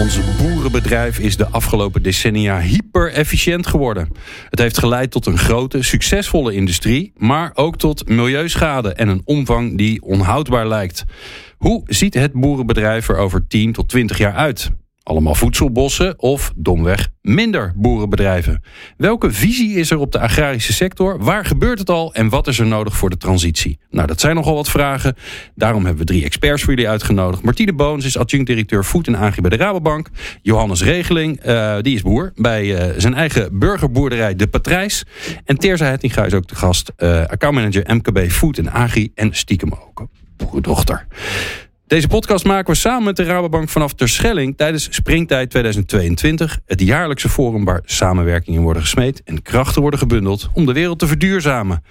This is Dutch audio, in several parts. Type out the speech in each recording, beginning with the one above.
Onze boerenbedrijf is de afgelopen decennia hyper-efficiënt geworden. Het heeft geleid tot een grote, succesvolle industrie... maar ook tot milieuschade en een omvang die onhoudbaar lijkt. Hoe ziet het boerenbedrijf er over 10 tot 20 jaar uit? Allemaal voedselbossen of domweg minder boerenbedrijven? Welke visie is er op de agrarische sector? Waar gebeurt het al en wat is er nodig voor de transitie? Nou, dat zijn nogal wat vragen. Daarom hebben we drie experts voor jullie uitgenodigd. Martine Boons is adjunct-directeur voed en agri bij de Rabobank. Johannes Regeling, uh, die is boer bij uh, zijn eigen burgerboerderij De Patrijs. En Terza Hettinga is ook de gast, uh, accountmanager MKB Food en Agri en stiekem ook boerendochter. Deze podcast maken we samen met de Rabobank vanaf Terschelling tijdens Springtijd 2022. Het jaarlijkse forum waar samenwerkingen worden gesmeed en krachten worden gebundeld om de wereld te verduurzamen.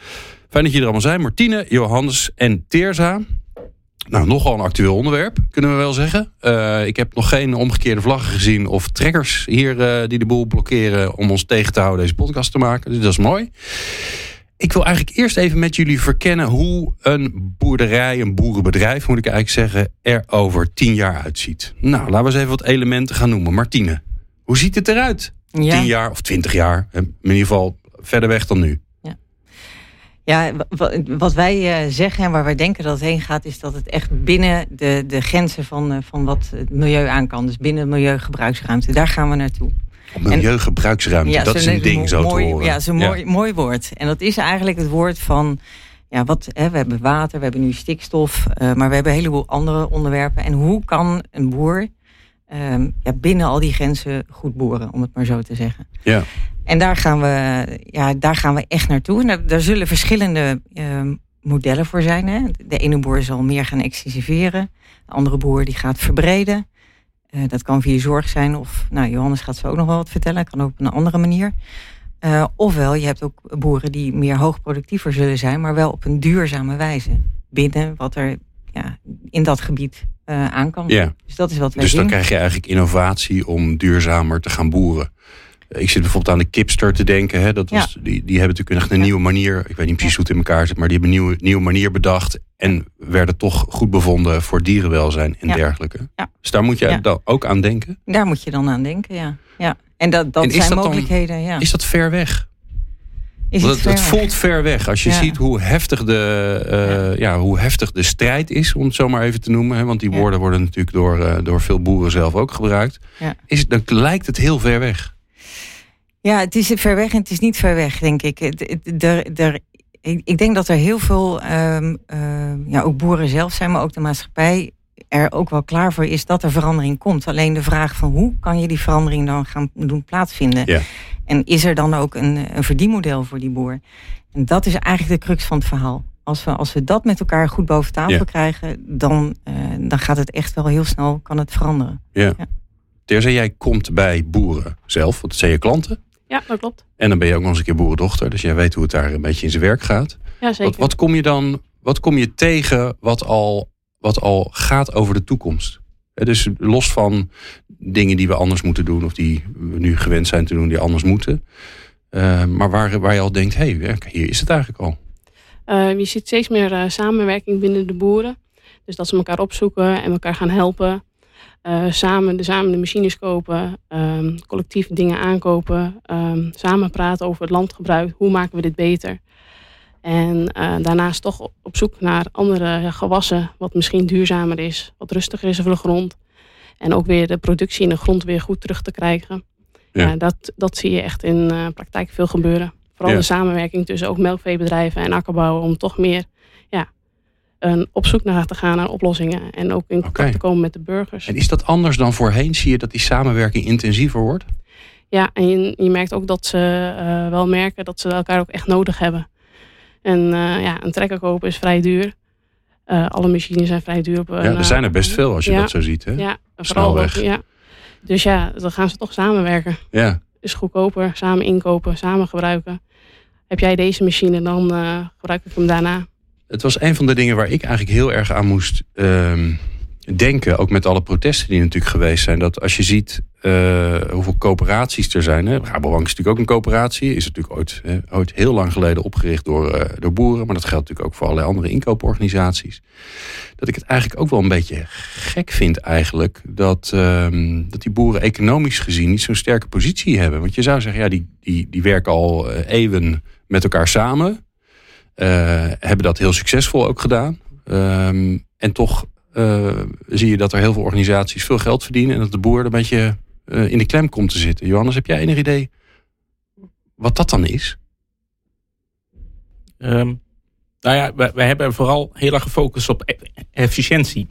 Fijn dat jullie er allemaal zijn. Martine, Johannes en Teerza. Nou, nogal een actueel onderwerp, kunnen we wel zeggen. Uh, ik heb nog geen omgekeerde vlaggen gezien of trekkers hier uh, die de boel blokkeren om ons tegen te houden deze podcast te maken. Dus dat is mooi. Ik wil eigenlijk eerst even met jullie verkennen hoe een boerderij, een boerenbedrijf moet ik eigenlijk zeggen, er over tien jaar uitziet. Nou, laten we eens even wat elementen gaan noemen. Martine, hoe ziet het eruit? Ja. Tien jaar of twintig jaar? In ieder geval verder weg dan nu. Ja, ja wat wij uh, zeggen en waar wij denken dat het heen gaat, is dat het echt binnen de, de grenzen van, uh, van wat het milieu aan kan. Dus binnen de milieugebruiksruimte. Daar gaan we naartoe. Milieugebruiksruimte, ja, dat is een ding zo mooi, te horen. Ja, dat is een mooi, mooi woord. En dat is eigenlijk het woord van... Ja, wat, hè, we hebben water, we hebben nu stikstof, uh, maar we hebben een heleboel andere onderwerpen. En hoe kan een boer um, ja, binnen al die grenzen goed boeren, om het maar zo te zeggen. Ja. En daar gaan we, ja, daar gaan we echt naartoe. En daar, daar zullen verschillende uh, modellen voor zijn. Hè. De ene boer zal meer gaan excessiveren. De andere boer die gaat verbreden. Uh, dat kan via zorg zijn of, nou Johannes gaat zo ook nog wel wat vertellen, kan ook op een andere manier. Uh, ofwel, je hebt ook boeren die meer hoogproductiever zullen zijn, maar wel op een duurzame wijze. Binnen wat er ja, in dat gebied uh, aan kan. Ja. Dus dat is wat wij Dus dan doen. krijg je eigenlijk innovatie om duurzamer te gaan boeren. Ik zit bijvoorbeeld aan de kipster te denken. Hè. Dat was, Ja. die, die hebben natuurlijk echt een Ja. nieuwe manier. Ik weet niet precies hoe het in elkaar zit. Maar die hebben een nieuwe, nieuwe manier bedacht. En werden toch goed bevonden voor dierenwelzijn en Ja. dergelijke. Ja. Dus daar moet je dan ook aan denken. Daar moet je dan aan denken, ja. ja. En dat, dat En zijn dat dan- mogelijkheden, ja. Is dat ver weg? Is het het, het ver weg? voelt ver weg. Als je Ja. ziet hoe heftig, de, eh, ja. hoe heftig de strijd is, om het zo maar even te noemen. Hè, want die Ja. woorden worden natuurlijk door, eh, door veel boeren zelf ook gebruikt. Ja. Is, dan lijkt het heel ver weg. Ja, het is ver weg en het is niet ver weg, denk ik. Er- ik denk dat er heel veel, ehm, ehm, ja, ook boeren zelf zijn, maar ook de maatschappij er ook wel klaar voor is dat er verandering komt. Alleen de vraag van hoe kan je die verandering dan gaan doen plaatsvinden? Ja. En is er dan ook een, een verdienmodel voor die boer? En dat is eigenlijk de crux van het verhaal. Als we, als we dat met elkaar goed boven tafel Ja. krijgen, dan, eh, dan gaat het echt wel heel snel kan het veranderen. Ja. Ja. Terza, jij komt bij boeren zelf, want dat zijn je klanten. Ja, dat klopt. En dan ben je ook nog eens een keer boerendochter. Dus jij weet hoe het daar een beetje in zijn werk gaat. Ja, zeker. Wat, wat kom je dan wat kom je tegen wat al, wat al gaat over de toekomst? Dus los van dingen die we anders moeten doen... of die we nu gewend zijn te doen, die anders moeten. Eh, maar waar, waar je al denkt, hé, hey, hier is het eigenlijk al. Eh, je ziet steeds meer eh, samenwerking binnen de boeren. Dus dat ze elkaar opzoeken en elkaar gaan helpen. Eh, samen, de, samen de machines kopen, ehm, collectief dingen aankopen. ehm, samen praten over het landgebruik. Hoe maken we dit beter? En eh, daarnaast toch op- zoek naar andere gewassen. Wat misschien duurzamer is. Wat rustiger is voor de grond. En ook weer de productie in de grond weer goed terug te krijgen. Ja. Ja. dat, dat zie je echt in eh praktijk veel gebeuren. Vooral Ja. de samenwerking tussen ook melkveebedrijven en akkerbouwen. Om toch meer een op zoek naar te gaan naar oplossingen. En ook in contact te komen met de burgers. En is dat anders dan voorheen? Zie je dat die samenwerking intensiever wordt? Ja, en je, je merkt ook dat ze eh, wel merken dat ze elkaar ook echt nodig hebben. En eh, ja, een trekker kopen is vrij duur. Eh, alle machines zijn vrij duur. Op, Ja, er zijn er best veel als je ja. dat zo ziet. Hè? Ja, vooral ook, ja. Dus ja, dan gaan ze toch samenwerken. Ja. is goedkoper, samen inkopen, samen gebruiken. heb jij deze machine, dan gebruik ik hem daarna. Het was een van de dingen waar ik eigenlijk heel erg aan moest ehm, denken. Ook met alle protesten die natuurlijk geweest zijn. Dat als je ziet uh, hoeveel coöperaties er zijn. Hè. Rabobank is natuurlijk ook een coöperatie. Is natuurlijk ooit, ooit heel lang geleden opgericht door, uh, door boeren. Maar dat geldt natuurlijk ook voor allerlei andere inkooporganisaties. Dat ik het eigenlijk ook wel een beetje gek vind eigenlijk. Dat, uh, dat die boeren economisch gezien niet zo'n sterke positie hebben. Want je zou zeggen, ja, die, die, die werken al uh, eeuwen met elkaar samen. Hebben dat heel succesvol ook gedaan. Ehm, en toch zie je dat er heel veel organisaties veel geld verdienen. En dat de boer er een beetje uh, in de klem komt te zitten. Johannes, heb jij enig idee wat dat dan is? Um, nou ja, wij, wij, hebben vooral heel erg gefocust op e-, efficiëntie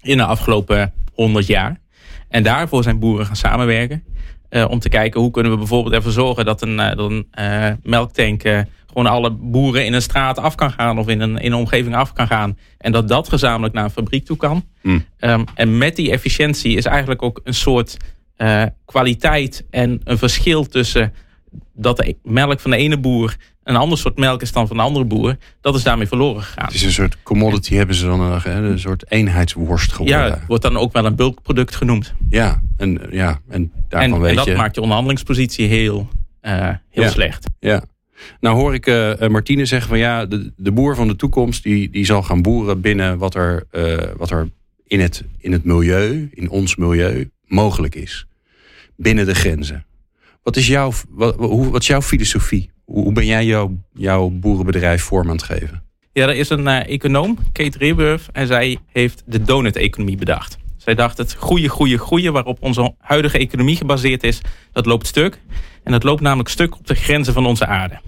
in de afgelopen 100 jaar. En daarvoor zijn boeren gaan samenwerken. Uh, om te kijken hoe kunnen we bijvoorbeeld ervoor zorgen dat een, dat een uh, melktank gewoon alle boeren in een straat af kan gaan of in een, in een omgeving af kan gaan. En dat dat gezamenlijk naar een fabriek toe kan. Mm. Um, en met die efficiëntie is eigenlijk ook een soort kwaliteit en een verschil tussen dat de melk van de ene boer een ander soort melk is dan van de andere boer, dat is daarmee verloren gegaan. Het is een soort commodity, hebben ze dan een, een soort eenheidsworst geworden. Ja, wordt dan ook wel een bulkproduct genoemd. Ja, en, ja, en daarvan en, weet en dat je... maakt je onderhandelingspositie heel, uh, heel ja. slecht. Ja. Nou hoor ik uh, Martine zeggen van ja, de, de boer van de toekomst die, die zal gaan boeren binnen wat er, uh, wat er in, het, in het milieu, in ons milieu, mogelijk is binnen de grenzen. Wat is jouw, wat, hoe, wat is jouw filosofie? Hoe, hoe ben jij jouw, jouw boerenbedrijf vorm aan het geven? Ja, er is een uh, econoom, Kate Raworth, en zij heeft de donut-economie bedacht. Zij dacht het groeien, groeien, groeien, waarop onze huidige economie gebaseerd is, dat loopt stuk. En dat loopt namelijk stuk op de grenzen van onze aarde.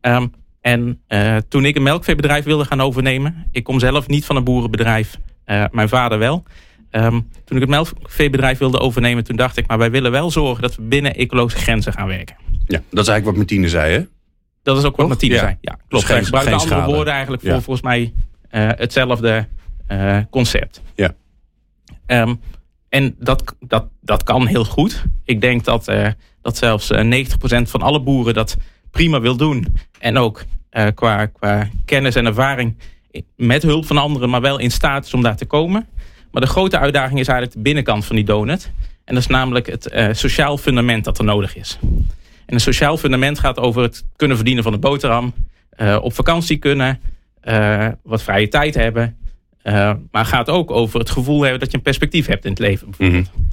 Um, en uh, toen ik een melkveebedrijf wilde gaan overnemen, ik kom zelf niet van een boerenbedrijf, uh, mijn vader wel. Um, toen ik het melkveebedrijf wilde overnemen, toen dacht ik, maar wij willen wel zorgen dat we binnen ecologische grenzen gaan werken. Ja, dat is eigenlijk wat Martine zei, hè? Dat is ook wat Martine ja. zei. Ja, klopt. Dus Hij gebruikte geen andere schade. woorden eigenlijk voor Ja. volgens mij uh, hetzelfde uh, concept. Ja. Um, en dat, dat, dat kan heel goed. Ik denk dat, uh, dat zelfs uh, 90% van alle boeren dat prima wil doen. En ook qua, qua kennis en ervaring met hulp van anderen, maar wel in staat is om daar te komen. Maar de grote uitdaging is eigenlijk de binnenkant van die donut. En dat is namelijk het uh, sociaal fundament dat er nodig is. En een sociaal fundament gaat over het kunnen verdienen van de boterham. Uh, op vakantie kunnen. Uh, wat vrije tijd hebben. Maar gaat ook over het gevoel hebben dat je een perspectief hebt in het leven. Bijvoorbeeld. Mm -hmm.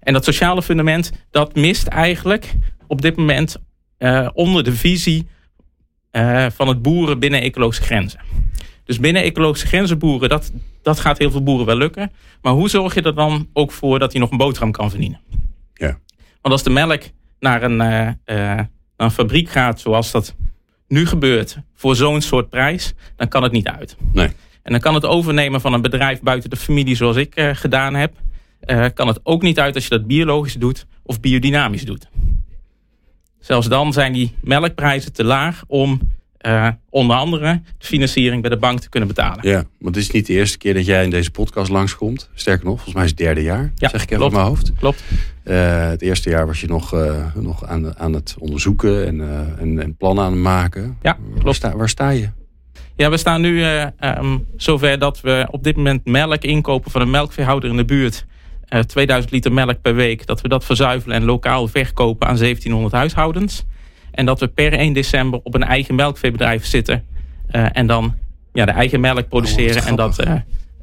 En dat sociale fundament, dat mist eigenlijk op dit moment onder de visie van het boeren binnen ecologische grenzen. Dus binnen ecologische grenzen boeren, dat, dat gaat heel veel boeren wel lukken. Maar hoe zorg je er dan ook voor dat hij nog een boterham kan verdienen? Ja. Want als de melk naar een, uh, naar een fabriek gaat zoals dat nu gebeurt voor zo'n soort prijs, dan kan het niet uit. Nee. En dan kan het overnemen van een bedrijf buiten de familie zoals ik uh, gedaan heb. Kan het ook niet uit als je dat biologisch doet of biodynamisch doet. Zelfs dan zijn die melkprijzen te laag om uh, onder andere de financiering bij de bank te kunnen betalen. Ja, want het is niet de eerste keer dat jij in deze podcast langskomt. Sterker nog, volgens mij is het derde jaar. Ja, zeg ik even uit mijn hoofd. Klopt. Uh, het eerste jaar was je nog, uh, nog aan, aan het onderzoeken en, en, en, plannen aan het maken. Ja, klopt. Waar sta, waar sta je? Ja, we staan nu um, zover dat we op dit moment melk inkopen van een melkveehouder in de buurt. 2000 liter melk per week. Dat we dat verzuivelen en lokaal verkopen aan 1700 huishoudens. En dat we per 1 december op een eigen melkveebedrijf zitten. Uh, en dan ja, de eigen melk produceren oh, en dat uh,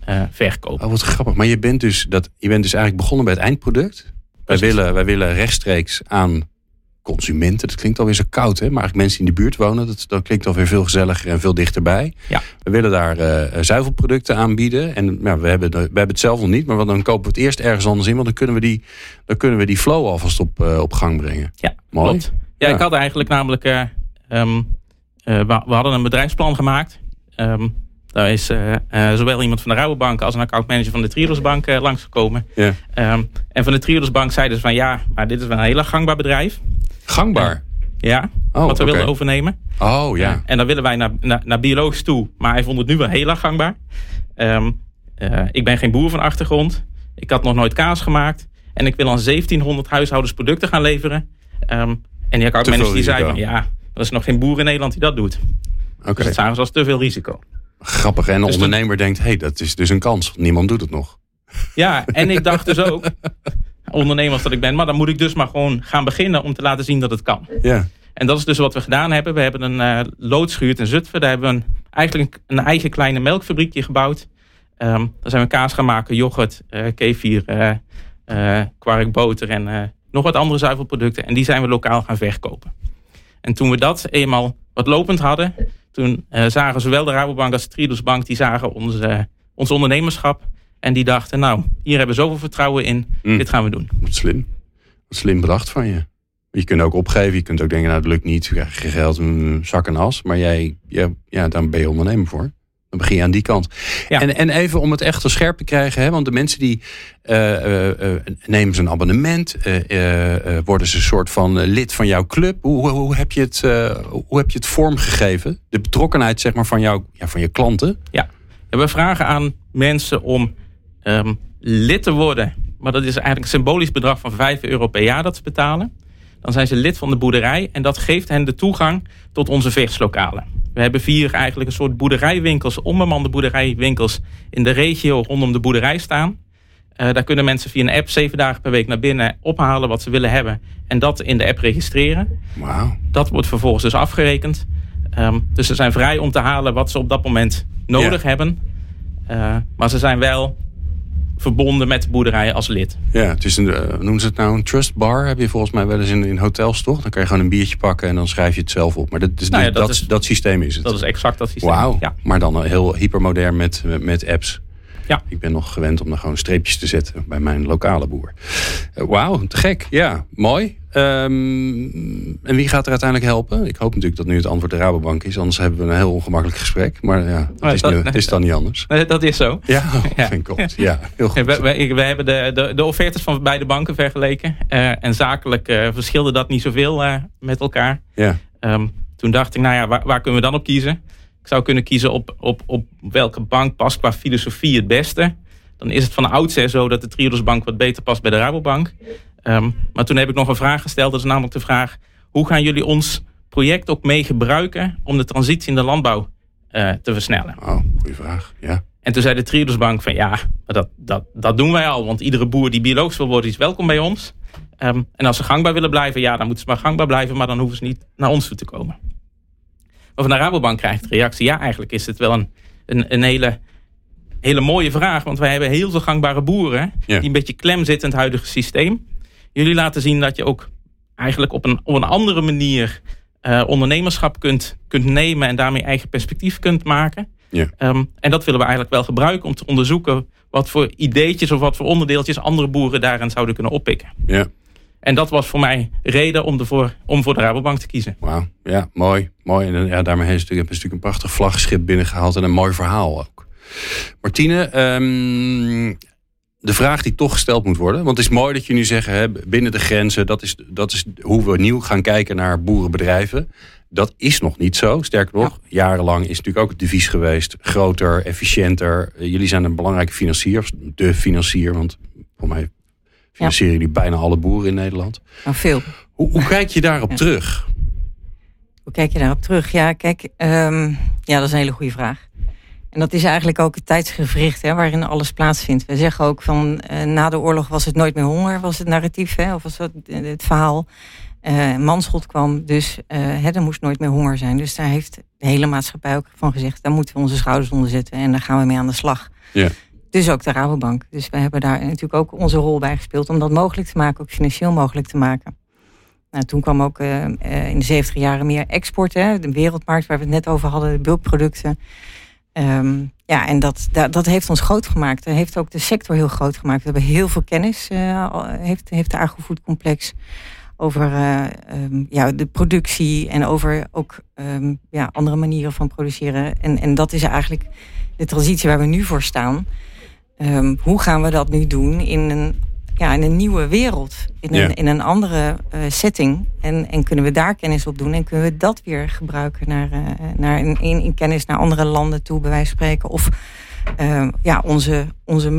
uh, verkopen. Oh, wat grappig. Maar je bent, dus dat, je bent dus eigenlijk begonnen bij het eindproduct. Wij willen, wij willen rechtstreeks aan consumenten. Dat klinkt alweer zo koud, hè? maar eigenlijk mensen die in de buurt wonen. Dat, dat klinkt alweer veel gezelliger en veel dichterbij. Ja. We willen daar zuivelproducten aanbieden. En ja, we, hebben, we hebben het zelf nog niet, maar dan kopen we het eerst ergens anders in. Want dan kunnen we die, dan kunnen we die flow alvast op, op gang brengen. Ja, Mooi. Klopt. Ja, ja, ik had eigenlijk namelijk... Uh, um, uh, we, we, hadden een bedrijfsplan gemaakt. Um, daar is uh, zowel iemand van de Rabobank als een accountmanager van de Triodosbank langsgekomen. Ja. Um, en van de Triodosbank zeiden ze van... ja, maar dit is wel een heel gangbaar bedrijf. Gangbaar? ja, oh, wat we okay. wilden overnemen. Oh, ja. en dan willen wij naar, naar, naar, biologisch toe. Maar hij vond het nu wel heel erg gangbaar. Um, ik ben geen boer van achtergrond. Ik had nog nooit kaas gemaakt. En ik wil aan 1700 huishoudens producten gaan leveren. Um, en die accountmanager die zei van ja, Er is nog geen boer in Nederland die dat doet. Oké, Dus dat zagen ze als te veel risico. grappig. En een Dus ondernemer denkt, hé, hey, dat is dus een kans. Niemand doet het nog. Ja, en ik dacht dus ook, ondernemer dat ik ben, maar dan moet ik dus maar gewoon gaan beginnen om te laten zien dat het kan. Ja, En dat is dus wat we gedaan hebben. We hebben een eh loodschuurt in Zutphen. Daar hebben we een, eigenlijk een eigen kleine melkfabriekje gebouwd. Ehm, daar zijn we kaas gaan maken, yoghurt, eh kefir, eh, kwark, boter en nog wat andere zuivelproducten. En die zijn we lokaal gaan verkopen. En toen we dat eenmaal wat lopend hadden, toen eh, zagen zowel de Rabobank als de Triodos Bank, die zagen ons, eh, ons ondernemerschap. En die dachten, nou, hier hebben we zoveel vertrouwen in, Mm. dit gaan we doen. wat slim. Wat slim bedacht van je. Je kunt ook opgeven. Je kunt ook denken, nou, het lukt niet. Je krijgt geen geld, mm, zak en as. Maar jij, ja, ja, dan ben je ondernemer voor. Dan begin je aan die kant. Ja. En, en even om het echt te scherp te krijgen. Hè, want de mensen die eh, eh, eh, nemen ze een abonnement. worden ze een soort van lid van jouw club. Hoe, hoe, heb je het, hoe heb je het vormgegeven? De betrokkenheid zeg maar, van, jou, ja, van je klanten. En we vragen aan mensen om ehm, lid te worden. Maar dat is eigenlijk een symbolisch bedrag van 5 euro per jaar dat ze betalen. Dan zijn ze lid van de boerderij en dat geeft hen de toegang tot onze vechtslokalen. We hebben vier eigenlijk een soort boerderijwinkels, onbemande boerderijwinkels in de regio rondom de boerderij staan. Eh, daar kunnen mensen via een app zeven dagen per week naar binnen ophalen wat ze willen hebben en dat in de app registreren. Wauw. Dat wordt vervolgens dus afgerekend. Ehm, dus ze zijn vrij om te halen wat ze op dat moment nodig hebben. Eh, maar ze zijn wel verbonden met de boerderij als lid. Ja, het is een, eh, noemen ze het nou een trust bar? Heb je volgens mij wel eens in, in hotels toch? Dan kan je gewoon een biertje pakken en dan schrijf je het zelf op. Maar dat, Nou ja, dat, dat is, is- dat systeem is het. Dat is exact dat systeem. Wauw, Ja. maar dan heel hypermodern met, met apps. Ja. Ik ben nog gewend om dan gewoon streepjes te zetten bij mijn lokale boer. Eh, Wauw, te gek. Ja, mooi. Ehm, en wie gaat er uiteindelijk helpen? Ik hoop natuurlijk dat nu het antwoord de Rabobank is. Anders hebben we een heel ongemakkelijk gesprek. Maar ja, het is, nu, is dan niet anders. Dat is zo. Ja, oh, Ja. God. Ja, heel goed. We, we, we hebben de, de, de offertes van beide banken vergeleken. Eh, en zakelijk eh, verschilde dat niet zoveel eh, met elkaar. Ja, Ehm, toen dacht ik, nou ja, waar, waar kunnen we dan op kiezen? Ik zou kunnen kiezen op, op, op welke bank past qua filosofie het beste. Dan is het van oudsher zo dat de Triodos Bank wat beter past bij de Rabobank. Ehm, maar toen heb ik nog een vraag gesteld. Dat is namelijk de vraag, hoe gaan jullie ons project ook mee gebruiken... om de transitie in de landbouw eh, te versnellen? oh, goede vraag. Ja. En toen zei de Triodos Bank van ja, dat, dat, dat doen wij al. Want iedere boer die biologisch wil worden is welkom bij ons. Ehm, en als ze gangbaar willen blijven, ja, dan moeten ze maar gangbaar blijven. Maar dan hoeven ze niet naar ons toe te komen. Maar van de Rabobank krijgt de reactie, ja, eigenlijk is het wel een, een, een hele, hele mooie vraag. Want wij hebben heel veel gangbare boeren Ja. die een beetje klem zitten in het huidige systeem. Jullie laten zien dat je ook eigenlijk op een, op een andere manier eh, ondernemerschap kunt, kunt nemen en daarmee eigen perspectief kunt maken. Ja. Ehm, en dat willen we eigenlijk wel gebruiken om te onderzoeken wat voor ideetjes of wat voor onderdeeltjes andere boeren daarin zouden kunnen oppikken. Ja. En dat was voor mij reden om, ervoor, om voor de Rabobank te kiezen. Wauw, ja, mooi. mooi. En ja, daarmee heeft ze natuurlijk, een prachtig vlaggenschip binnengehaald en een mooi verhaal ook. Martine, ehm, de vraag die toch gesteld moet worden, want het is mooi dat je nu zegt, hè, binnen de grenzen, dat is, dat is hoe we nieuw gaan kijken naar boerenbedrijven. Dat is nog niet zo. Sterker nog, jarenlang is natuurlijk ook het devies geweest. Groter, efficiënter. Eh, Jullie zijn een belangrijke financier. De financier, want voor mij financieren jullie bijna alle boeren in Nederland. Nou, veel. Hoe, hoe kijk je daarop Ja. terug? Hoe kijk je daarop terug? Ja, kijk, ehm, ja, dat is een hele goede vraag. En dat is eigenlijk ook het tijdsgevricht hè, waarin alles plaatsvindt. We zeggen ook van eh, na de oorlog was het nooit meer honger, was het narratief, hè, of was dat eh, het verhaal. Eh Manschot kwam, dus hè, er moest nooit meer honger zijn. Dus daar heeft de hele maatschappij ook van gezegd, daar moeten we onze schouders onder zetten en daar gaan we mee aan de slag. Ja. Dus ook de Rabobank. Dus we hebben daar natuurlijk ook onze rol bij gespeeld om dat mogelijk te maken, ook financieel mogelijk te maken. Nou, toen kwam ook in de 70 jaren meer export, hè, de wereldmarkt waar we het net over hadden, de bulkproducten. Ehm, ja, en dat, dat, heeft ons groot gemaakt. Dat heeft ook de sector heel groot gemaakt. We hebben heel veel kennis, al- heeft, heeft de agrofoodcomplex over eh, ehm, ja, de productie en over ook ehm, ja, andere manieren van produceren. En, en dat is eigenlijk de transitie waar we nu voor staan. Hoe gaan we dat nu doen in een, ja, in een nieuwe wereld, in een, Ja. in een andere eh, setting? En, en kunnen we daar kennis op doen en kunnen we dat weer gebruiken naar, eh, naar in, in, in kennis naar andere landen toe, bij wijze van spreken? Of eh, ja, onze, onze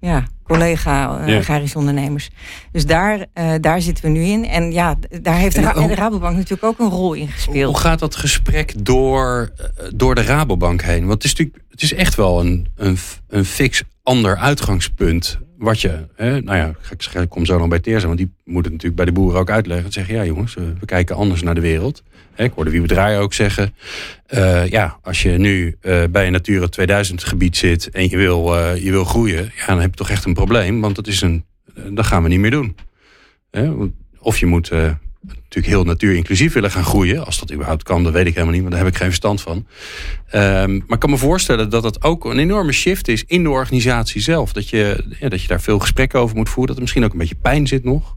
ja, collega uh, Ja. agrarische ondernemers. Dus daar, daar zitten we nu in. En ja, daar heeft de, Ra- hoe- de Rabobank natuurlijk ook een rol in Hoe gespeeld. gaat dat gesprek door, door de Rabobank heen? Want het is natuurlijk het is echt wel een, een, een fix ander uitgangspunt. Wat je, nou ja, ik, kom zo nog bij Teerza, want die moet het natuurlijk bij de boeren ook uitleggen. En zeggen, ja jongens, eh, we kijken anders naar de wereld. Hè, ik hoorde wie bedrijven ook zeggen, eh, ja, als je nu eh, bij een Natura 2000 gebied zit en je wil, je wil groeien, ja, dan heb je toch echt een probleem. Want dat is een, dat gaan we niet meer doen. Of je moet natuurlijk heel natuurinclusief willen gaan groeien. Als dat überhaupt kan, dat weet ik helemaal niet, want daar heb ik geen verstand van. Ehm, maar ik kan me voorstellen dat het ook een enorme shift is in de organisatie zelf. Dat je, ja, dat je daar veel gesprekken over moet voeren. Dat er misschien ook een beetje pijn zit nog.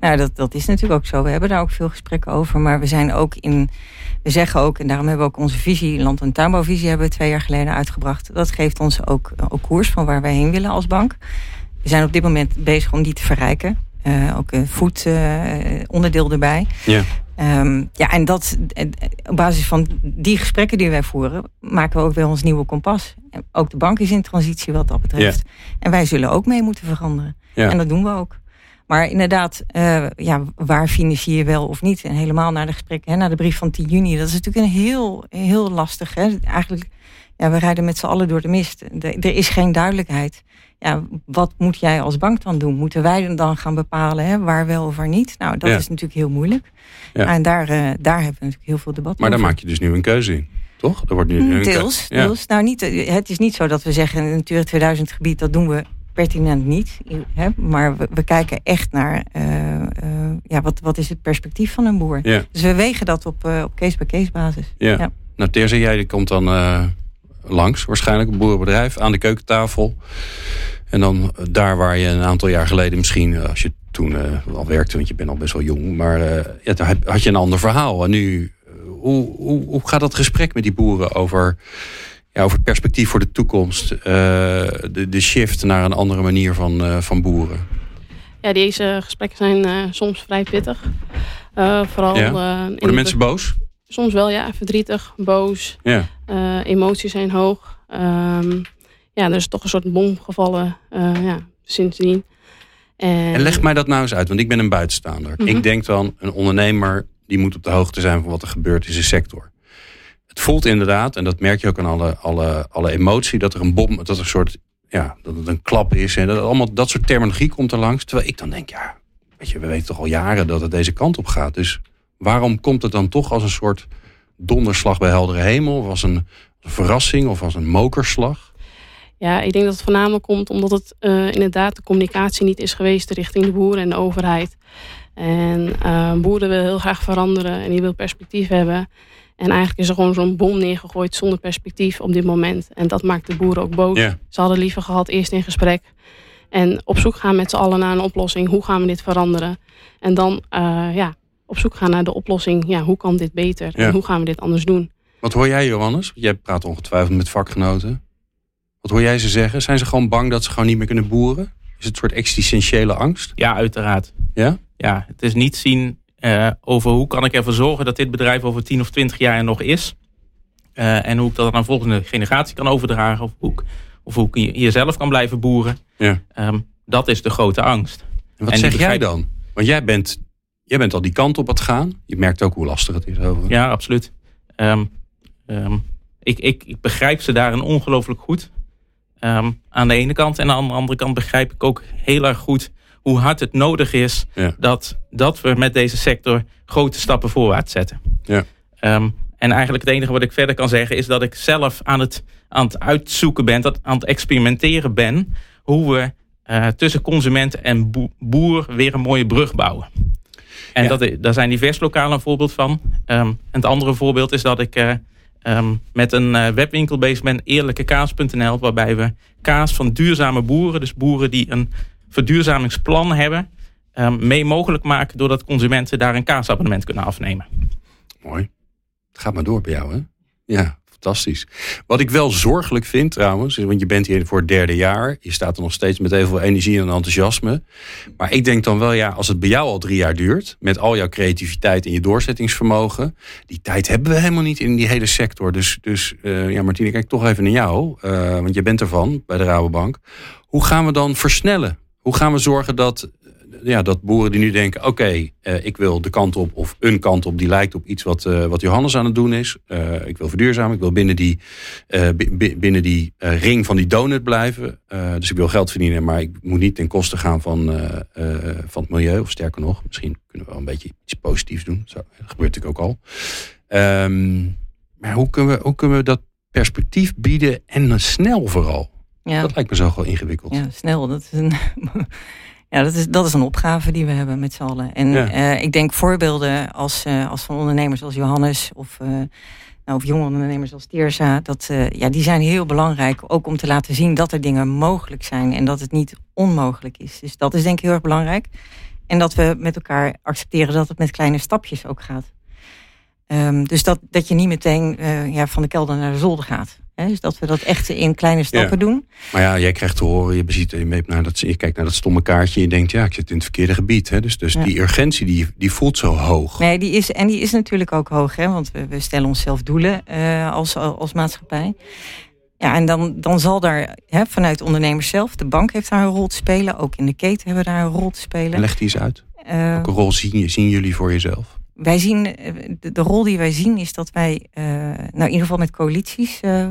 Nou, dat, dat is natuurlijk ook zo. We hebben daar ook veel gesprekken over. Maar we zijn ook in. We zeggen ook, en daarom hebben we ook onze visie, land- en tuinbouwvisie, hebben we twee jaar geleden uitgebracht. Dat geeft ons ook, ook koers van waar wij heen willen als bank. We zijn op dit moment bezig om die te verrijken. Eh, ook een voet eh, onderdeel erbij. Ja. Ehm, ja, en dat, eh, op basis van die gesprekken die wij voeren, maken we ook weer ons nieuwe kompas. Ook de bank is in transitie wat dat betreft. En wij zullen ook mee moeten veranderen. Ja. En dat doen we ook. Maar inderdaad, eh, ja, waar financier je wel of niet? En helemaal naar de gesprekken, hè, naar de brief van 10 juni. Dat is natuurlijk een heel, heel lastig. Hè? Eigenlijk, ja, we rijden met z'n allen door de mist. De- er is geen duidelijkheid. Ja, wat moet jij als bank dan doen? Moeten wij dan gaan bepalen hè, waar wel of waar niet? Nou, dat Ja. is natuurlijk heel moeilijk. Ja. En daar, eh, daar hebben we natuurlijk heel veel debat Maar daar over. maak je dus nu een keuze in. Toch? Er wordt nu Mm, een Deels. Nou, niet, het is niet zo dat we zeggen, een Natura 2000 gebied, dat doen we pertinent niet. Hè? Maar we, we kijken echt naar, eh, eh, ja, wat, wat is het perspectief van een boer? Ja. Dus we wegen dat op, eh, op case-by-case basis. Ja. Ja. Nou, Teerza, jij komt dan eh, langs, waarschijnlijk, een boerenbedrijf, aan de keukentafel. En dan daar waar je een aantal jaar geleden misschien, eh, als je toen eh, al werkte, want je bent al best wel jong, maar eh, ja, had je een ander verhaal. En nu, hoe, hoe, hoe gaat dat gesprek met die boeren over, ja, over het perspectief voor de toekomst? de, de shift naar een andere manier van, van boeren? Ja, deze gesprekken zijn soms vrij pittig. Vooral Ja? Worden de- mensen boos? soms wel, ja, verdrietig, boos. Ja. Emoties zijn hoog. Ehm, ja, er is toch een soort bom gevallen eh, ja, sindsdien. En, En leg mij dat nou eens uit, want ik ben een buitenstaander. Mhm. Ik denk dan, een ondernemer die moet op de hoogte zijn van wat er gebeurt in zijn sector. Het voelt inderdaad, en dat merk je ook aan alle, alle, alle emotie, dat er een bom, dat er een soort, ja, dat het een klap is. En dat allemaal dat soort terminologie komt er langs. Terwijl ik dan denk, ja, weet je, we weten toch al jaren dat het deze kant op gaat. Dus waarom komt het dan toch als een soort donderslag bij heldere hemel? Of als een verrassing of als een mokerslag? Ja, ik denk dat het voornamelijk komt omdat het eh, inderdaad de communicatie niet is geweest richting de boeren en de overheid. En eh, boeren willen heel graag veranderen en die wil perspectief hebben. En eigenlijk is er gewoon zo'n bom neergegooid zonder perspectief op dit moment. En dat maakt de boeren ook boos. Ze hadden liever gehad eerst in gesprek. En op zoek gaan met z'n allen naar een oplossing. Hoe gaan we dit veranderen? En dan eh, ja, op zoek gaan naar de oplossing. Ja, hoe kan dit beter? En hoe gaan we dit anders doen? Wat hoor jij, Johannes? Jij praat ongetwijfeld met vakgenoten. Wat hoor jij ze zeggen? Zijn ze gewoon bang dat ze gewoon niet meer kunnen boeren? Is het een soort existentiële angst? Ja, uiteraard. Ja? Ja, het is niet zien eh, over hoe kan ik ervoor zorgen dat dit bedrijf over 10 of 20 jaar er nog is. Eh, en hoe ik dat aan de volgende generatie kan overdragen. Of hoe ik, of hoe ik hier zelf kan blijven boeren. Ja. Ehm, dat is de grote angst. En wat En zeg jij dan? Want jij bent, jij bent al die kant op het gaan. Je merkt ook hoe lastig het is over. Ja, absoluut. Ehm, ehm, ik, ik, ik begrijp ze daarin ongelooflijk goed. Ehm, aan de ene kant. En aan de andere kant begrijp ik ook heel erg goed hoe hard het nodig is Ja. dat, dat we met deze sector grote stappen voorwaarts zetten. Ja. Ehm, en eigenlijk het enige wat ik verder kan zeggen is dat ik zelf aan het, aan het uitzoeken ben, dat, aan het experimenteren ben, hoe we eh, tussen consument en boe- boer weer een mooie brug bouwen. En Ja. dat, daar zijn divers lokalen een voorbeeld van. Ehm, en het andere voorbeeld is dat ik eh, ehm, met een eh, webwinkel ben, eerlijkekaas.nl, waarbij we kaas van duurzame boeren, dus boeren die een verduurzamingsplan hebben, ehm, mee mogelijk maken doordat consumenten daar een kaasabonnement kunnen afnemen. Mooi. Het gaat maar door bij jou, hè? Ja. Fantastisch. Wat ik wel zorgelijk vind trouwens, want je bent hier voor het derde jaar. Je staat er nog steeds met even veel energie en enthousiasme. Maar ik denk dan wel, ja, als het bij jou al drie jaar duurt, met al jouw creativiteit en je doorzettingsvermogen, die tijd hebben we helemaal niet in die hele sector. Dus, dus uh, ja, Martine, kijk toch even naar jou, uh, want je bent ervan bij de Rabobank. Hoe gaan we dan versnellen? Hoe gaan we zorgen dat ja, dat boeren die nu denken: oké, uh, ik wil de kant op of een kant op die lijkt op iets wat, uh, wat Johannes aan het doen is. Uh, ik wil verduurzamen, ik wil binnen die, binnen die ring van die donut blijven. dus ik wil geld verdienen, maar ik moet niet ten koste gaan van, van het milieu. Of sterker nog, misschien kunnen we wel een beetje iets positiefs doen. Zo, dat gebeurt natuurlijk ook al. Um, maar hoe kunnen, we, hoe kunnen we dat perspectief bieden en snel vooral? Ja. Dat lijkt me zo wel ingewikkeld. Ja, snel. Dat is een. Ja, dat is, dat is een opgave die we hebben met z'n allen. En uh, ik denk voorbeelden als, uh, als van ondernemers als Johannes of, uh, nou, of jonge ondernemers als Teersa, dat, ja, die zijn heel belangrijk. Ook om te laten zien dat er dingen mogelijk zijn en dat het niet onmogelijk is. Dus dat is denk ik heel erg belangrijk. En dat we met elkaar accepteren dat het met kleine stapjes ook gaat. Um, dus dat, dat je niet meteen ja, van de kelder naar de zolder gaat. He, dus dat we dat echt in kleine stappen ja. doen. Maar ja, jij krijgt te horen, je, beziet, je, naar dat, je kijkt naar dat stomme kaartje en je denkt, ja, ik zit in het verkeerde gebied. Hè? Dus, dus ja. die urgentie, die, die voelt zo hoog. Nee, die is, en die is natuurlijk ook hoog, hè? want we, we stellen onszelf doelen uh, als, als maatschappij. Ja, en dan, dan zal daar hè, vanuit ondernemers zelf, de bank heeft daar een rol te spelen. Ook in de keten hebben we daar een rol te spelen. En leg die eens uit. Uh, Welke rol zien, zien jullie voor jezelf? Wij zien, de, de, rol die wij zien is dat wij, uh, nou in ieder geval met coalities, uh, uh,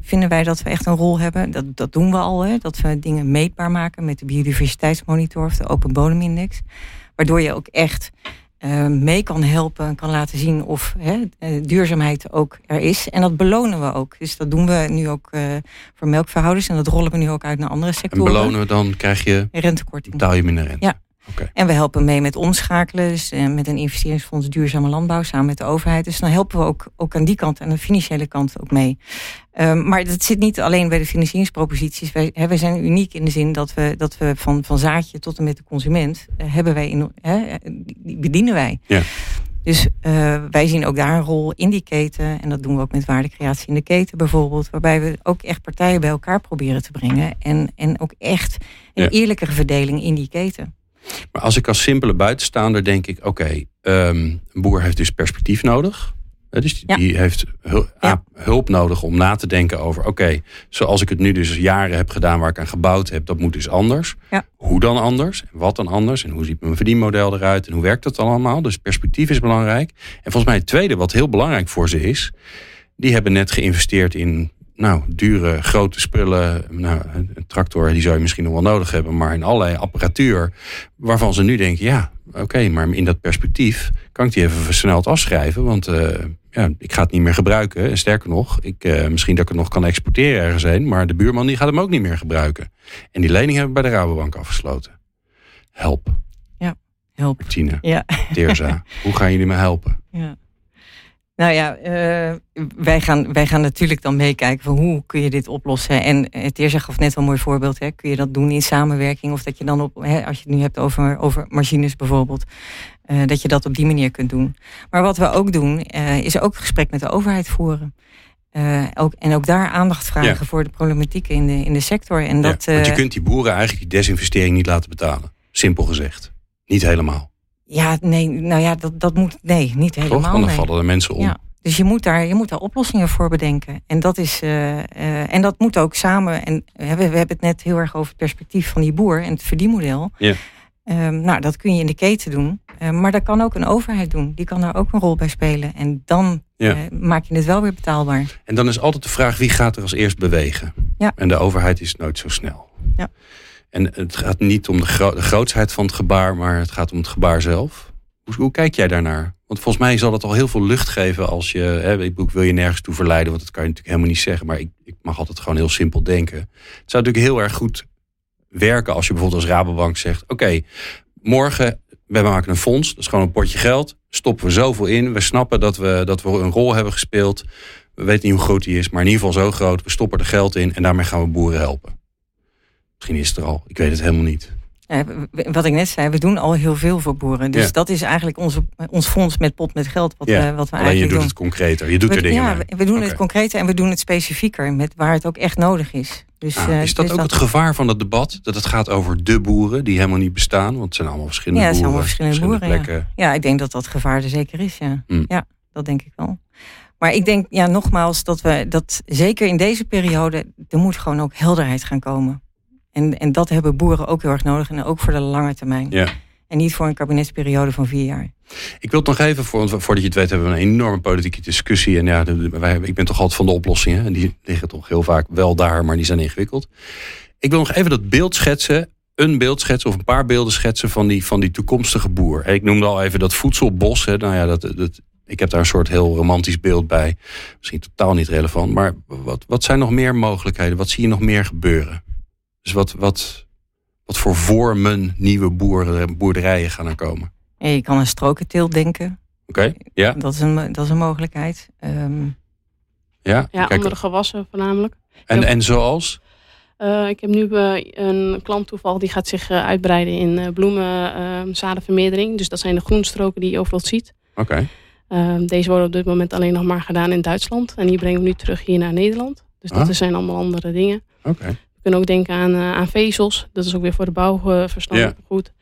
vinden wij dat we echt een rol hebben. Dat, dat doen we al, hè, dat we dingen meetbaar maken met de biodiversiteitsmonitor of de Open Bodemindex. Waardoor je ook echt mee kan helpen, kan laten zien of hè, duurzaamheid ook er is. En dat belonen we ook. Dus dat doen we nu ook voor melkverhouders en dat rollen we nu ook uit naar andere sectoren. En belonen we dan krijg je rentekorting. Betaal je minder rente. Ja. Okay. En we helpen mee met omschakelen, dus met een investeringsfonds duurzame landbouw samen met de overheid. Dus dan helpen we ook, ook aan die kant, aan de financiële kant ook mee. Um, maar dat zit niet alleen bij de financieringsproposities. Wij, hè, wij zijn uniek in de zin dat we, dat we van, van zaadje tot en met de consument uh, hebben wij in, hè, die bedienen wij. Ja. Dus uh, wij zien ook daar een rol in die keten. En dat doen we ook met waardecreatie in de keten bijvoorbeeld. Waarbij we ook echt partijen bij elkaar proberen te brengen. En, en ook echt een ja. eerlijkere verdeling in die keten. Maar als ik als simpele buitenstaander denk ik, oké, okay, um, een boer heeft dus perspectief nodig. Dus die, ja. die heeft hulp, ja. hulp, nodig om na te denken over, oké, okay, zoals ik het nu dus jaren heb gedaan waar ik aan gebouwd heb, dat moet dus anders. Ja. Hoe dan anders? En wat dan anders? En hoe ziet mijn verdienmodel eruit? En hoe werkt dat dan allemaal? Dus perspectief is belangrijk. En volgens mij het tweede wat heel belangrijk voor ze is, die hebben net geïnvesteerd in nou, dure, grote spullen. Nou, een tractor die zou je misschien nog wel nodig hebben, maar in allerlei apparatuur. Waarvan ze nu denken, ja, oké, okay, maar in dat perspectief kan ik die even versneld afschrijven. Want uh, ja, ik ga het niet meer gebruiken. En sterker nog, ik, uh, misschien dat ik het nog kan exporteren ergens heen. Maar de buurman die gaat hem ook niet meer gebruiken. En die lening hebben we bij de Rabobank afgesloten. Help. Ja, help. Martine, ja. Hoe gaan jullie me helpen? Ja. Nou ja, uh, wij, gaan, wij gaan natuurlijk dan meekijken van hoe kun je dit oplossen. En het eerste gaf net wel een mooi voorbeeld. Hè. Kun je dat doen in samenwerking? Of dat je dan op, hè, als je het nu hebt over, over machines bijvoorbeeld, uh, dat je dat op die manier kunt doen. Maar wat we ook doen, uh, is ook gesprek met de overheid voeren. ook, en ook daar aandacht vragen ja. voor de problematieken in de, in de sector. En dat, ja, want je kunt die boeren eigenlijk die desinvestering niet laten betalen. Simpel gezegd. Niet helemaal. Ja, nee, nou ja, dat, dat moet. Nee, niet helemaal. Toch? Want dan nee. vallen de mensen om. Ja. Dus je moet, daar, je moet daar oplossingen voor bedenken. En dat, is, uh, uh, en dat moet ook samen. En uh, we, we hebben het net heel erg over het perspectief van die boer en het verdienmodel. Ja. Um, nou, dat kun je in de keten doen. maar dat kan ook een overheid doen. Die kan daar ook een rol bij spelen. En dan ja. maak je het wel weer betaalbaar. En dan is altijd de vraag wie gaat er als eerst bewegen. Ja. En de overheid is nooit zo snel. Ja. En het gaat niet om de, gro grootsheid van het gebaar, maar het gaat om het gebaar zelf. Hoe, hoe, kijk jij daarnaar? Want volgens mij zal het al heel veel lucht geven als je. Hè, ik wil je nergens toe verleiden, want dat kan je natuurlijk helemaal niet zeggen. Maar ik, ik mag altijd gewoon heel simpel denken. Het zou natuurlijk heel erg goed werken als je bijvoorbeeld als Rabobank zegt: Oké, morgen, we maken een fonds, dat is gewoon een potje geld. Stoppen we zoveel in. We snappen dat we, dat we een rol hebben gespeeld. We weten niet hoe groot die is, maar in ieder geval zo groot. We stoppen er geld in en daarmee gaan we boeren helpen. Misschien is het er al. Ik weet het helemaal niet. Ja, wat ik net zei, we doen al heel veel voor boeren. Dus Ja. dat is eigenlijk onze, ons fonds met pot met geld. Wat, Ja, we, wat we Alleen je eigenlijk doet doen. het concreter. Je doet we, er dingen ja, mee. we, doen het concreter en we doen het specifieker. Met waar het ook echt nodig is. Dus, Ah, eh, is dat dus ook het gevaar van het debat? Dat het gaat over de boeren die helemaal niet bestaan? Want het zijn allemaal verschillende Ja, het zijn boeren. allemaal verschillende boeren, plekken. Ja, ik denk dat dat gevaar er zeker is. Ja, Hmm. ja dat denk ik wel. Maar ik denk, ja, nogmaals, dat we dat zeker in deze periode, er moet gewoon ook helderheid gaan komen. En, en dat hebben boeren ook heel erg nodig. En ook voor de lange termijn. Ja. En niet voor een kabinetsperiode van vier jaar. Ik wil het nog even, voor, voordat je het weet, hebben we een enorme politieke discussie. En ja, wij, ik ben toch altijd van de oplossingen. En die liggen toch heel vaak wel daar, maar die zijn ingewikkeld. Ik wil nog even dat beeld schetsen. Een beeld schetsen of een paar beelden schetsen van die, van die toekomstige boer. Ik noemde al even dat voedselbos. Hè. Nou ja, dat, dat, ik heb daar een soort heel romantisch beeld bij. Misschien totaal niet relevant. Maar wat, wat zijn nog meer mogelijkheden? Wat zie je nog meer gebeuren? Dus wat, wat, wat voor vormen nieuwe boeren, boerderijen gaan er komen? En je kan een strokenteelt denken. Oké, ja, Dat is een, dat is een mogelijkheid. Ehm, ja. Ja, Kijk, andere gewassen voornamelijk. en, en zoals? Eh, ik heb nu eh, een klant toeval die gaat zich eh, uitbreiden in eh bloemen, eh, zadenvermeerdering. Dus dat zijn de groenstroken die je overal ziet. Oké, Eh, deze worden op dit moment alleen nog maar gedaan in Duitsland. En die brengen we nu terug hier naar Nederland. Dus dat Ah. zijn allemaal andere dingen. oké. We kunnen ook denken aan, eh, aan vezels. Dat is ook weer voor de bouw eh, verstandig goed.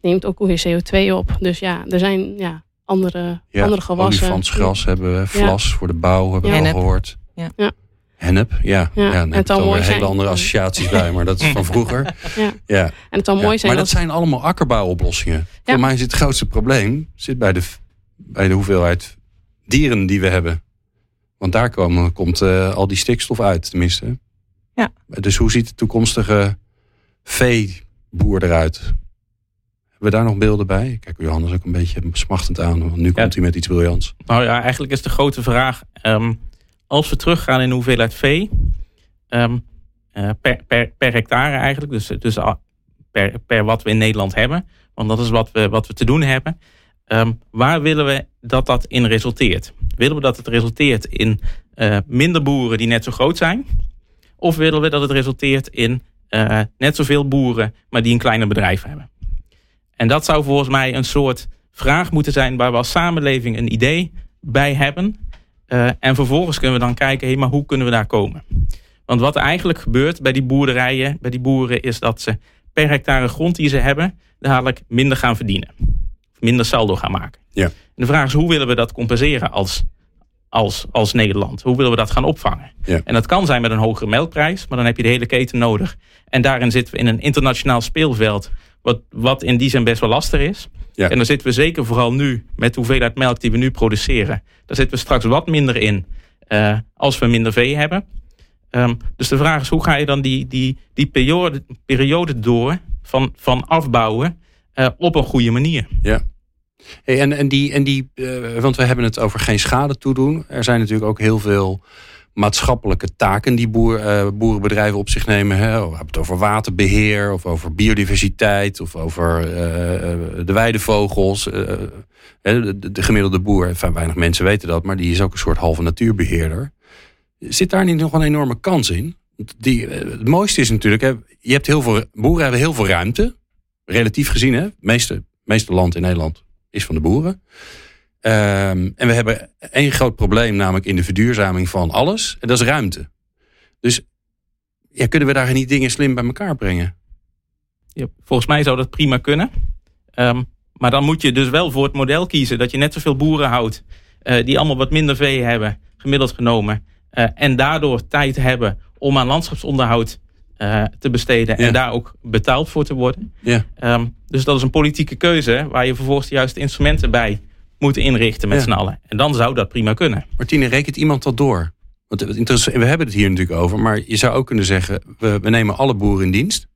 Neemt ook weer CO2 op. Dus ja, er zijn ja, andere, Ja, andere gewassen. olifantsgras hebben we, vlas voor de bouw hebben we Ja. al gehoord. Ja. Ja. Hennep, ja. ja. Ja, dan en het mooi hele andere associaties bij, maar dat is van vroeger. Ja. Ja. En het Ja. mooi zijn Maar dat zijn allemaal akkerbouwoplossingen. Ja. Voor mij is het grootste probleem zit bij de, bij de hoeveelheid dieren die we hebben. Want daar komen, komt eh, al die stikstof uit, tenminste. Ja. Dus hoe ziet de toekomstige veeboer eruit? Hebben we daar nog beelden bij? Ik Kijk Johannes ook een beetje smachtend aan. Want nu komt hij met iets briljants. Nou ja, eigenlijk is de grote vraag. ehm, als we teruggaan in de hoeveelheid vee. ehm, eh, per, per, per hectare eigenlijk. Dus, dus per, per wat we in Nederland hebben. Want dat is wat we, wat we te doen hebben. Ehm, waar willen we dat dat in resulteert? Willen we dat het resulteert in eh, minder boeren die net zo groot zijn? Of willen we dat het resulteert in eh, net zoveel boeren, maar die een kleiner bedrijf hebben? En dat zou volgens mij een soort vraag moeten zijn waar we als samenleving een idee bij hebben. Eh, en vervolgens kunnen we dan kijken, hé, maar hoe kunnen we daar komen? Want wat eigenlijk gebeurt bij die boerderijen, bij die boeren, is dat ze per hectare grond die ze hebben, dadelijk minder gaan verdienen. Minder saldo gaan maken. Ja. En de vraag is, hoe willen we dat compenseren als, als, als Nederland? Hoe willen we dat gaan opvangen? Ja. En dat kan zijn met een hogere melkprijs, maar dan heb je de hele keten nodig. En daarin zitten we in een internationaal speelveld, wat, wat in die zin best wel lastig is. Ja. En dan zitten we zeker vooral nu, met de hoeveelheid melk die we nu produceren, daar zitten we straks wat minder in eh, als we minder vee hebben. Ehm, dus de vraag is, hoe ga je dan die, die, die periode, periode door van, van afbouwen eh, op een goede manier? En, en die, en die eh, want we hebben het over geen schade toedoen. Er zijn natuurlijk ook heel veel maatschappelijke taken die boer, eh, boerenbedrijven op zich nemen. Hè. We hebben het over waterbeheer, of over biodiversiteit, of over eh, de weidevogels. de, de gemiddelde boer, enfin, weinig mensen weten dat, maar die is ook een soort halve natuurbeheerder. Zit daar niet nog een enorme kans in? Die, het mooiste is natuurlijk, hè, je hebt heel veel, boeren hebben heel veel ruimte. Relatief gezien, hè, meeste, meeste land in Nederland is van de boeren. Ehm, en we hebben één groot probleem, namelijk in de verduurzaming van alles. En dat is ruimte. Dus ja, kunnen we daar niet dingen slim bij elkaar brengen? Ja, volgens mij zou dat prima kunnen. Ehm, maar dan moet je dus wel voor het model kiezen dat je net zoveel boeren houdt eh, die allemaal wat minder vee hebben, gemiddeld genomen. eh, en daardoor tijd hebben om aan landschapsonderhoud eh, te besteden Ja. en daar ook betaald voor te worden. Ja. Ehm, dus dat is een politieke keuze waar je vervolgens de juiste instrumenten bij moet inrichten met Ja. z'n allen. En dan zou dat prima kunnen. Martine, rekent iemand dat door? Want het interesse- we hebben het hier natuurlijk over, maar je zou ook kunnen zeggen: we, we nemen alle boeren in dienst.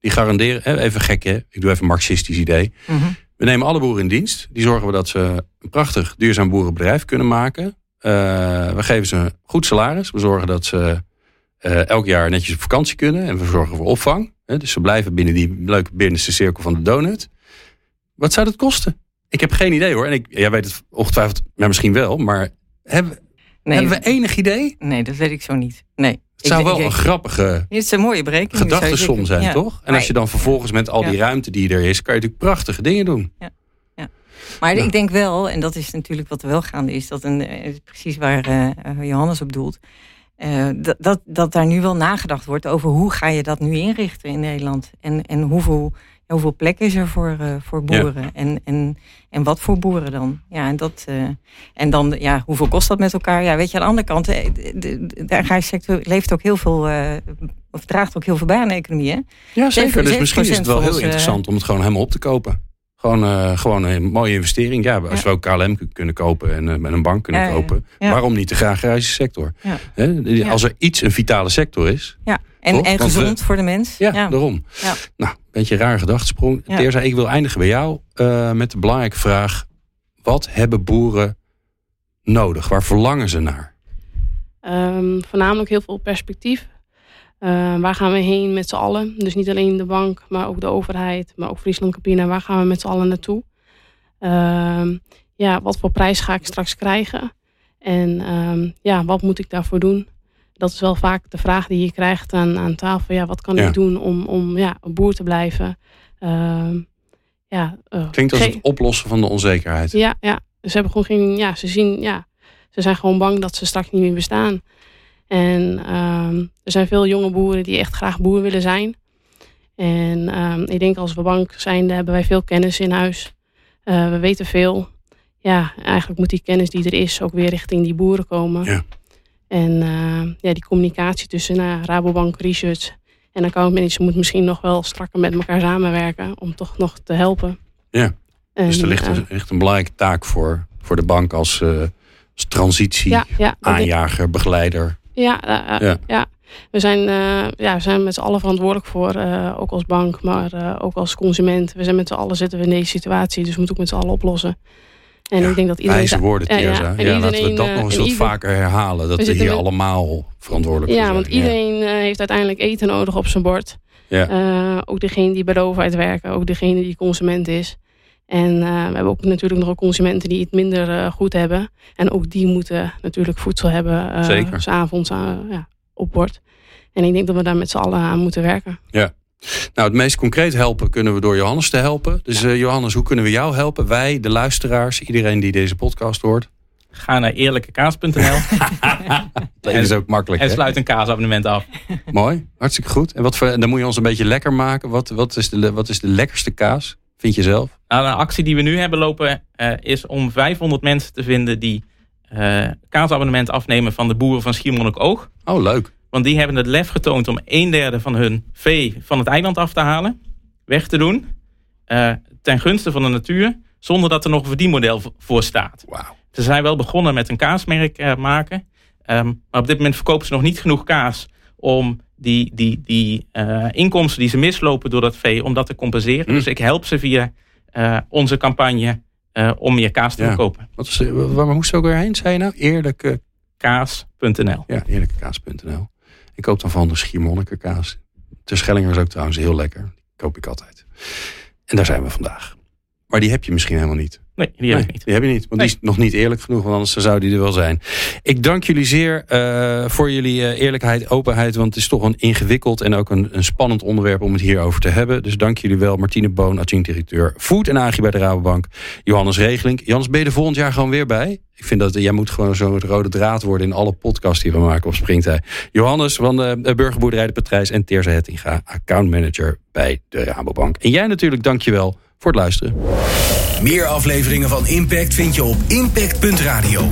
Die garanderen, hè, even gek hè, ik doe even een marxistisch idee. mhm. We nemen alle boeren in dienst. Die zorgen we dat ze een prachtig duurzaam boerenbedrijf kunnen maken. Eh, we geven ze een goed salaris. We zorgen dat ze eh, elk jaar netjes op vakantie kunnen. En we zorgen voor opvang. Hè, dus ze blijven binnen die leuke binnenste cirkel van de donut. Wat zou dat kosten? Ik heb geen idee hoor. En ik, jij weet het ongetwijfeld, maar misschien wel. Maar hebben, Nee, Hebben we enig idee? nee, dat weet ik zo niet. Nee. Het zou Ik- wel ik- een grappige Het is een mooie berekening. gedachtesom zijn, Ja. toch? En Maar- als je dan vervolgens met al die Ja. ruimte die er is... kan je natuurlijk prachtige dingen doen. Maar Ja. ik denk wel, en dat is natuurlijk wat er wel gaande is, dat een, eh, precies waar eh, Johannes op doelt, eh, dat, dat, daar nu wel nagedacht wordt over hoe ga je dat nu inrichten in Nederland. En, en hoeveel, hoeveel plek is er voor, eh, voor boeren. En, en, en wat voor boeren dan? Ja, en, dat, eh, en dan, ja, hoeveel kost dat met elkaar? Ja, weet je, aan de andere kant, de, de, de agrarische sector leeft ook heel veel, of draagt ook heel veel bij aan de economie. Hè? Ja, zeker. Dus 7% misschien is het wel heel interessant om het gewoon helemaal op te kopen. Gewoon, eh, gewoon een mooie investering. Ja, als we ook KLM kunnen kopen en eh, met een bank kunnen kopen. ja. Waarom niet de agrarische sector? Hè? Als er iets een vitale sector is. Ja, en, Toch? en Want we- gezond voor de mens. Ja, daarom. Ja. Nou, een beetje een rare gedachtesprong. Ja. Teerza, ik wil eindigen bij jou eh, met de belangrijke vraag. Wat hebben boeren nodig? Waar verlangen ze naar? Ehm, voornamelijk heel veel perspectief. Eh, waar gaan we heen met z'n allen? Dus niet alleen de bank, maar ook de overheid, maar ook Friesland Campina. Waar gaan we met z'n allen naartoe? Ehm, ja, wat voor prijs ga ik straks krijgen? En ehm, ja, wat moet ik daarvoor doen? Dat is wel vaak de vraag die je krijgt aan, aan tafel. Ja, wat kan Ja. ik doen om, om ja, een boer te blijven? Ehm, ja, eh, Klinkt als het oplossen van de onzekerheid. ja, ja. Ze hebben gewoon geen. Ja, ze zien. Ja, ze zijn gewoon bang dat ze straks niet meer bestaan. En ehm, er zijn veel jonge boeren die echt graag boer willen zijn. En ehm, ik denk als we bank zijn, hebben wij veel kennis in huis. Eh, we weten veel. Ja, eigenlijk moet die kennis die er is ook weer richting die boeren komen. Ja. En eh, ja, die communicatie tussen nou, Rabobank Research en account manager moet misschien nog wel strakker met elkaar samenwerken om toch nog te helpen. Ja. En, dus er ligt, eh, een, ligt een belangrijke taak voor, voor de bank als, eh, als transitie, ja, ja, aanjager, begeleider. Ja, eh, eh, Ja. ja. We zijn, eh, ja, we zijn met z'n allen verantwoordelijk voor, ook als bank, maar ook als consument. We zijn met z'n allen zitten we in deze situatie, dus we moeten ook met z'n allen oplossen. En Ja, ik denk dat iedereen. Wijze woorden, ja, ja. Ja, laten we dat nog eens en wat ieder- vaker herhalen. Dat we, hier met- allemaal verantwoordelijk Ja, zijn. want iedereen heeft uiteindelijk eten nodig op zijn bord. Ja. Ook degene die bij de overheid werken, ook degene die consument is. En eh, we hebben ook natuurlijk nog consumenten die het minder eh, goed hebben. En ook die moeten natuurlijk voedsel hebben. eh, Zeker. S'avonds eh, ja, op bord. En ik denk dat we daar met z'n allen aan moeten werken. Nou, het meest concreet helpen kunnen we door Johannes te helpen. Dus eh, Johannes, hoe kunnen we jou helpen? Wij, de luisteraars, iedereen die deze podcast hoort. Ga naar eerlijkekaas.nl Dat is ook makkelijk. en hè? sluit een kaasabonnement af. Mooi, hartstikke goed. En wat voor, dan moet je ons een beetje lekker maken. Wat, wat, is, de, wat is de lekkerste kaas? Vind je zelf? Nou, een actie die we nu hebben lopen eh, is om 500 mensen te vinden die eh kaasabonnement afnemen van de boeren van Schiermonnikoog. Oh, leuk. Want die hebben het lef getoond om een derde van hun vee van het eiland af te halen. Weg te doen. eh, ten gunste van de natuur. Zonder dat er nog een verdienmodel voor staat. Wauw. Ze zijn wel begonnen met een kaasmerk maken. Ehm, maar op dit moment verkopen ze nog niet genoeg kaas om die, die, die eh, inkomsten die ze mislopen door dat vee, om dat te compenseren. Hm. Dus ik help ze via eh, onze campagne eh, om meer kaas te Ja. verkopen. Wat is, waar moest je ook weer heen, zei je nou? Eerlijke, Kaas.nl. ja, eerlijkekaas.nl. Ik koop dan van de Schiermonnikokaas. De Schellinger is ook trouwens heel lekker. Die koop ik altijd. En daar zijn we vandaag. Maar die heb je misschien helemaal niet. Nee, die heb Nee, ik niet. Die heb je niet, want die is nog niet eerlijk genoeg, want anders zou die er wel zijn. Ik dank jullie zeer eh, voor jullie eh, eerlijkheid, openheid, want het is toch een ingewikkeld en ook een, een spannend onderwerp om het hierover te hebben. Dus dank jullie wel, Martine Boon, adjunct-directeur Food en Agri bij de Rabobank, Johannes Regeling. Johannes, ben je er volgend jaar gewoon weer bij? Ik vind dat jij moet gewoon zo'n rode draad worden in alle podcasts die we maken op Springtij. Johannes van de Burgerboerderij de Patrijs en Teerza Hettinga, accountmanager bij de Rabobank. En jij natuurlijk, dank je wel voor het luisteren. Meer afleveringen van Impact vind je op impact.radio.